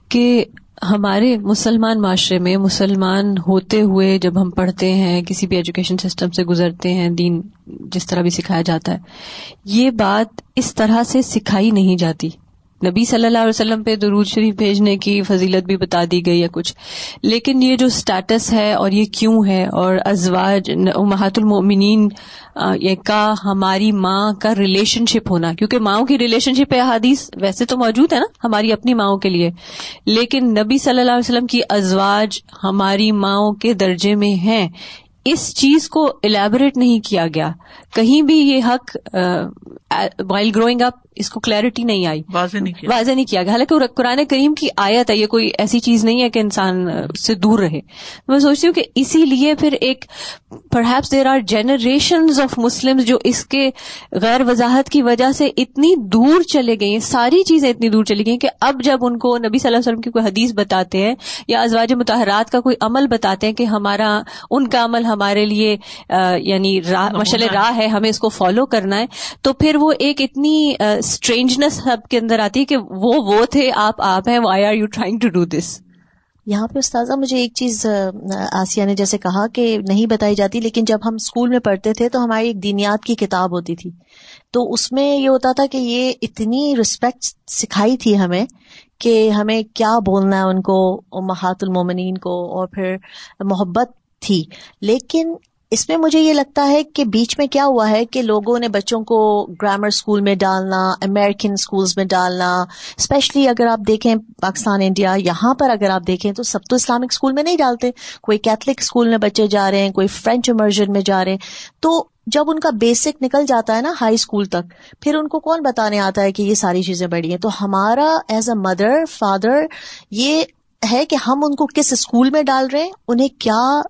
کہ ہمارے مسلمان معاشرے میں مسلمان ہوتے ہوئے جب ہم پڑھتے ہیں، کسی بھی ایجوکیشن سسٹم سے گزرتے ہیں، دین جس طرح بھی سکھایا جاتا ہے، یہ بات اس طرح سے سکھائی نہیں جاتی۔ نبی صلی اللہ علیہ وسلم پہ درود شریف بھیجنے کی فضیلت بھی بتا دی گئی ہے کچھ۔ لیکن یہ جو اسٹیٹس ہے اور یہ کیوں ہے اور ازواج محات المومنین کا ہماری ماں کا ریلیشن شپ ہونا۔ کیونکہ ماؤں کی ریلیشن شپ احادیث ویسے تو موجود ہے نا، ہماری اپنی ماؤں کے لیے۔ لیکن نبی صلی اللہ علیہ وسلم کی ازواج ہماری ماؤں کے درجے میں ہیں۔ اس چیز کو الیبوریٹ نہیں کیا گیا۔ کہیں بھی یہ حق وائل گروئنگ اپ اس کو کلیئرٹی نہیں آئی۔ واضح نہیں کیا۔ گیا۔ حالانکہ قرآن کریم کی آیت ہے یہ کوئی ایسی چیز نہیں ہے کہ انسان سے دور رہے۔ میں سوچتی ہوں کہ اسی لیے پھر ایک perhaps there are generation of Muslim جو اس کے غیر وضاحت کی وجہ سے اتنی دور چلے گئی ساری چیزیں اتنی دور چلی گئی کہ اب جب ان کو نبی صلی اللہ علیہ وسلم کی کوئی حدیث بتاتے ہیں یا ازواج متحرات کا کوئی عمل بتاتے ہیں کہ ہمارا ان کا عمل ہمارے لیے یعنی مشل راہ ہے ہمیں اس کو فالو کرنا ہے۔ تو پھر وہ ایک اتنی اسٹرینجنس سب کے اندر آتی ہے کہ وہ وہ تھے آپ آپ ہیں why are you trying to do this یہاں پہ استاذہ مجھے ایک چیز آسیہ نے جیسے کہا کہ نہیں بتائی جاتی لیکن جب ہم اسکول میں پڑھتے تھے تو ہماری ایک دینیات کی کتاب ہوتی تھی۔ تو اس میں یہ ہوتا تھا کہ یہ اتنی رسپیکٹ سکھائی تھی ہمیں کہ ہمیں کیا بولنا ہے ان کو محات المومنین کو اور پھر محبت تھی۔ لیکن اس میں مجھے یہ لگتا ہے کہ بیچ میں کیا ہوا ہے کہ لوگوں نے بچوں کو گرامر اسکول میں ڈالنا امیرکن اسکولس میں ڈالنا اسپیشلی اگر آپ دیکھیں پاکستان، انڈیا، یہاں پر اگر آپ دیکھیں تو سب تو اسلامک اسکول میں نہیں ڈالتے۔ کوئی کیتھلک اسکول میں بچے جا رہے ہیں، کوئی فرینچ امرجن میں جا رہے ہیں۔ تو جب ان کا بیسک نکل جاتا ہے نا ہائی اسکول تک، پھر ان کو کون بتانے آتا ہے کہ یہ ساری چیزیں بڑی ہیں؟ تو ہمارا ایز اے مدر فادر یہ ہے کہ ہم ان کو کس اسکول میں ڈال رہے ہیں؟ انہیں کیا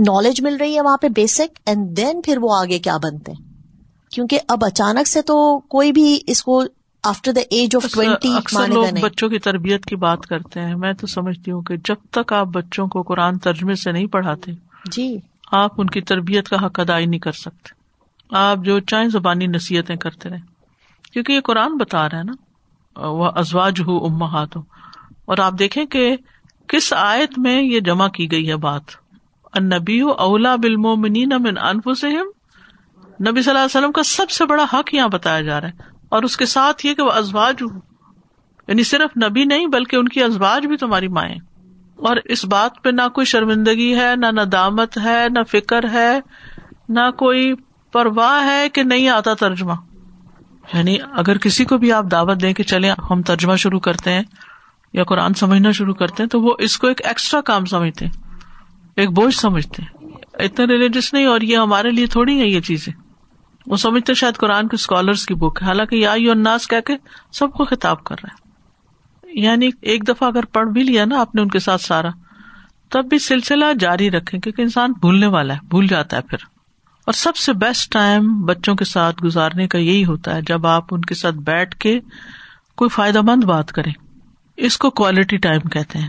نالج مل رہی ہے وہاں پہ بیسک اینڈ دین پھر وہ آگے کیا بنتے ہیں؟ کیونکہ اب اچانک سے تو کوئی بھی اس کو after the age of twenty بچوں کی تربیت کی بات کرتے ہیں۔ میں تو سمجھتی ہوں کہ جب تک آپ بچوں کو قرآن ترجمے سے نہیں پڑھاتے جی۔ آپ ان کی تربیت کا حق ادا نہیں کر سکتے۔ آپ جو چاہیں زبانی نصیحتیں کرتے رہے کیونکہ یہ قرآن بتا رہا ہے نا وہ ازواج ہو امہات ہو اور آپ دیکھیں کہ کس آیت میں یہ جمع کی گئی ہے بات؟ نبی اولا بالمومنین من انفسہم۔ نبی صلی اللہ علیہ وسلم کا سب سے بڑا حق یہاں بتایا جا رہا ہے۔ اور اس کے ساتھ یہ کہ وہ ازواج ہوں۔ یعنی صرف نبی نہیں بلکہ ان کی ازواج بھی تمہاری مائیں اور اس بات پہ نہ کوئی شرمندگی ہے، نہ ندامت ہے، نہ فکر ہے، نہ کوئی پرواہ ہے کہ نہیں آتا ترجمہ۔ یعنی اگر کسی کو بھی آپ دعوت دیں کہ چلے ہم ترجمہ شروع کرتے ہیں یا قرآن سمجھنا شروع کرتے ہیں، تو وہ اس کو ایک ایکسٹرا کام سمجھتے ایک بوجھ سمجھتے اتنے ریلیجس نہیں، اور یہ ہمارے لیے تھوڑی ہے یہ چیزیں۔ وہ سمجھتے شاید قرآن کے اسکالرس کی بک ہے۔ حالانکہ یا الناس کہہ کے سب کو خطاب کر رہا ہے یعنی ایک دفعہ اگر پڑھ بھی لیا نا آپ نے ان کے ساتھ سارا، تب بھی سلسلہ جاری رکھے کیونکہ انسان بھولنے والا ہے، بھول جاتا ہے پھر۔ اور سب سے بیسٹ ٹائم بچوں کے ساتھ گزارنے کا یہی ہوتا ہے، جب آپ ان کے ساتھ بیٹھ کے کوئی فائدہ مند بات کریں۔ اس کو کوالٹی ٹائم کہتے ہیں۔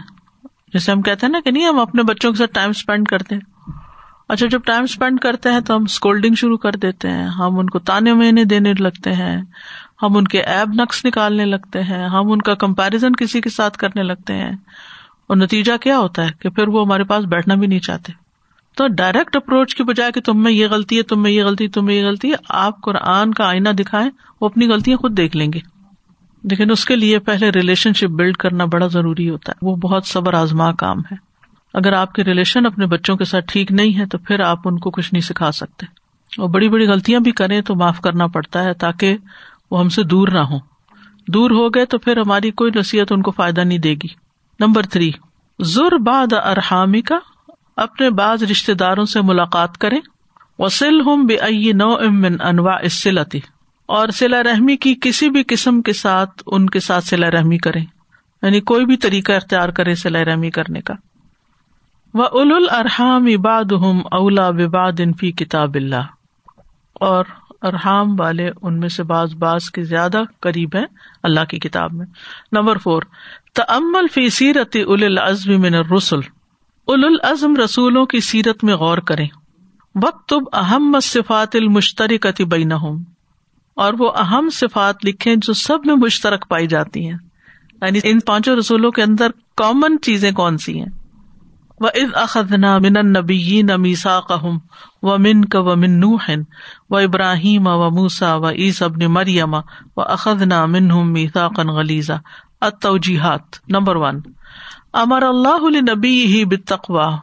جیسے ہم کہتے ہیں نا کہ نہیں، ہم اپنے بچوں کے ساتھ ٹائم اسپینڈ کرتے ہیں۔ اچھا جب ٹائم اسپینڈ کرتے ہیں تو ہم اسکولڈنگ شروع کر دیتے ہیں۔ ہم ان کو تانے مہینے دینے لگتے ہیں۔ ہم ان کے ایب نقص نکالنے لگتے ہیں۔ ہم ان کا کمپیرزن کسی کے ساتھ کرنے لگتے ہیں۔ اور نتیجہ کیا ہوتا ہے کہ پھر وہ ہمارے پاس بیٹھنا بھی نہیں چاہتے۔ تو ڈائریکٹ اپروچ کی بجائے کہ تم میں یہ غلطی ہے، تم میں یہ غلطی تم میں یہ غلطی ہے، آپ قرآن کا آئینہ دکھائیں، وہ اپنی غلطیاں خود دیکھ لیں گے۔ لیکن اس کے لیے پہلے ریلیشن شپ بلڈ کرنا بڑا ضروری ہوتا ہے۔ وہ بہت صبر آزما کام ہے۔ اگر آپ کے ریلیشن اپنے بچوں کے ساتھ ٹھیک نہیں ہے تو پھر آپ ان کو کچھ نہیں سکھا سکتے۔ اور بڑی بڑی غلطیاں بھی کریں تو معاف کرنا پڑتا ہے تاکہ وہ ہم سے دور نہ ہو دور ہو گئے تو پھر ہماری کوئی نصیحت ان کو فائدہ نہیں دے گی۔ نمبر تھری ضر باد ارحامی کا اپنے بعض رشتے داروں سے ملاقات کریں۔ وسل ہوں بے نو امن انواع اسلتی اور سلا رحمی کی کسی بھی قسم کے ساتھ ان کے ساتھ سلا رحمی کرے یعنی کوئی بھی طریقہ اختیار کرے سلا رحمی کرنے کا۔ وہ اول الرحام اباد ہم اولا بباد انفی کتاب اللہ۔ اور ارحام والے ان میں سے بعض بعض کے زیادہ قریب ہیں اللہ کی کتاب میں۔ نمبر فور تمل فی سیرت اول العزم من الرسل۔ اول العزم رسولوں کی سیرت میں غور کریں۔ وقت اہم صفات المشترک بین اور وہ اہم صفات لکھے جو سب میں مشترک پائی جاتی ہیں۔ یعنی ان پانچوں رسولوں کے اندر کامن چیزیں کون سی ہیں؟ و از اخذنا من نبی نمیسا قہم و من کا و من نوحن و ابراہیم و موسا و عیس ابن مریم و اخذنا من میسا قن غلیزا اتوجیحات نمبر ون امر اللہ نبی ہی بتقوا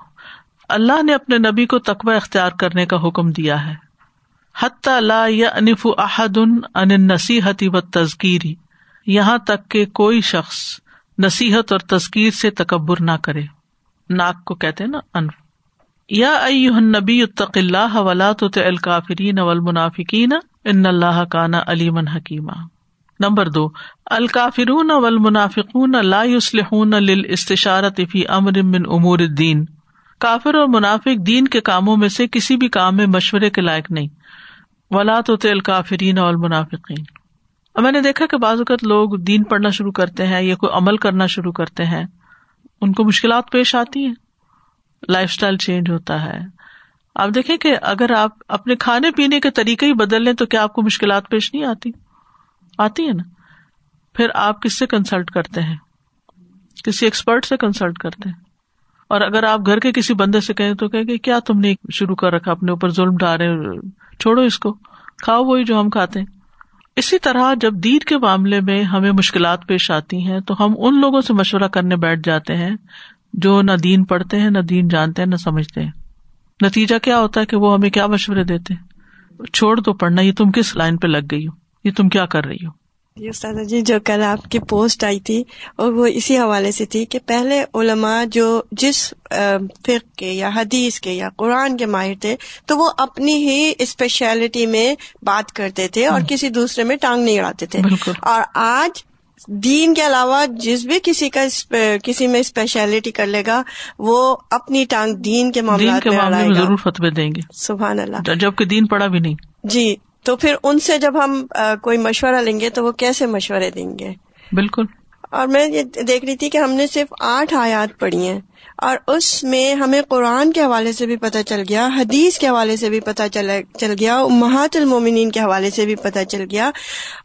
اللہ نے اپنے نبی کو تقوی اختیار کرنے کا حکم دیا ہے۔ حتی لا یعنف احد ان نصیحتی و تذکیری یہاں تک کہ کوئی شخص نصیحت اور تذکیر سے تکبر نہ کرے۔ ناک کو کہتے نا، انف۔ یا نبی اتق اللہ ولا تو الکافرین اول منافقین ان اللہ کانا علیمن حکیمہ نمبر دو، الکافرون اول منافقون لا يصلحون للاستشارت فی امر من امور الدین۔ کافر اور منافق دین کے کاموں میں سے کسی بھی کام میں مشورے کے لائق نہیں۔ ولا تو الکافرین اول منافقین اب میں نے دیکھا کہ بعض اوقات لوگ دین پڑھنا شروع کرتے ہیں یا کوئی عمل کرنا شروع کرتے ہیں، ان کو مشکلات پیش آتی ہیں۔ لائف اسٹائل چینج ہوتا ہے۔ آپ دیکھیں کہ اگر آپ اپنے کھانے پینے کے طریقے ہی بدل لیں تو کیا آپ کو مشکلات پیش نہیں آتی؟ آتی ہے نا۔ پھر آپ کس سے کنسلٹ کرتے ہیں؟ کسی ایکسپرٹ سے کنسلٹ کرتے ہیں؟ اور اگر آپ گھر کے کسی بندے سے کہیں تو کہ کیا تم نے شروع کر رکھا، اپنے اوپر ظلم ڈالے چھوڑو اس کو، کھاؤ وہی جو ہم کھاتے ہیں۔ اسی طرح جب دید کے معاملے میں ہمیں مشکلات پیش آتی ہیں تو ہم ان لوگوں سے مشورہ کرنے بیٹھ جاتے ہیں جو نہ دین پڑھتے ہیں، نہ دین جانتے ہیں، نہ سمجھتے ہیں۔ نتیجہ کیا ہوتا ہے کہ وہ ہمیں کیا مشورے دیتے ہیں؟ چھوڑ دو پڑھنا، یہ تم کس لائن پہ لگ گئی ہو؟ یہ تم کیا کر رہی ہو؟ جی استاد جی جو کل آپ کی پوسٹ آئی تھی اور وہ اسی حوالے سے تھی کہ پہلے علماء جو جس فق کے یا حدیث کے یا قرآن کے ماہر تھے تو وہ اپنی ہی اسپیشلٹی میں بات کرتے تھے اور کسی دوسرے میں ٹانگ نہیں اڑاتے تھے۔ اور آج دین کے علاوہ جس بھی کسی کا کسی میں اسپیشلٹی کر لے گا وہ اپنی ٹانگ دین کے معاملے میں ضرور فتوی دیں گے۔ سبحان اللہ۔ جبکہ دین پڑا بھی نہیں۔ جی۔ تو پھر ان سے جب ہم کوئی مشورہ لیں گے تو وہ کیسے مشورے دیں گے؟ بالکل۔ اور میں یہ دیکھ رہی تھی کہ ہم نے صرف آٹھ آیات پڑھی ہیں اور اس میں ہمیں قرآن کے حوالے سے بھی پتہ چل گیا حدیث کے حوالے سے بھی پتہ چل گیا محت المومنین کے حوالے سے بھی پتہ چل گیا۔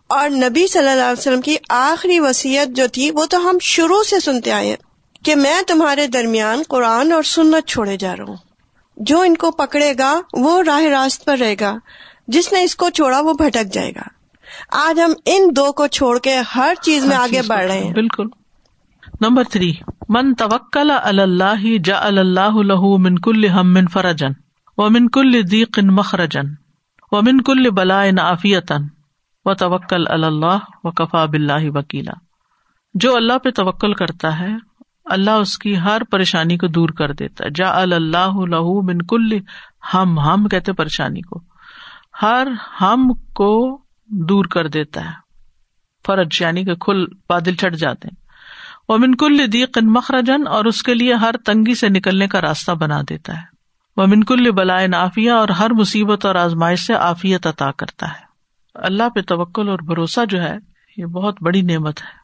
اور نبی صلی اللہ علیہ وسلم کی آخری وسیعت جو تھی وہ تو ہم شروع سے سنتے آئے کہ میں تمہارے درمیان قرآن اور سنت چھوڑے جا رہا ہوں۔ جو ان کو پکڑے گا وہ راہ راست پر رہے گا۔ جس نے اس کو چھوڑا وہ بھٹک جائے گا۔ آج ہم ان دو کو چھوڑ کے ہر چیز میں آگے بڑھ رہے ہیں۔ بالکل۔ نمبر تھری من توکل اللہ جا اللہ لہ من کل ہم من فرجن و من کل دیق مخرجن و من کل بلا عافیتن و توکل اللہ و کفا بلّہ وکیلا۔ جو اللہ پہ توکل کرتا ہے اللہ اس کی ہر پریشانی کو دور کر دیتا ہے۔ جا اللہ من کل ہم ہم کہتے پریشانی کو۔ ہر ہم کو دور کر دیتا ہے۔ فرج یعنی کہ کھل بادل چڑھ جاتے ہیں۔ وہ منکل دی مخرجن اور اس کے لیے ہر تنگی سے نکلنے کا راستہ بنا دیتا ہے۔ وہ منکل بلائے نافیہ اور ہر مصیبت اور آزمائش سے عافیت عطا کرتا ہے۔ اللہ پہ توکل اور بھروسہ جو ہے، یہ بہت بڑی نعمت ہے۔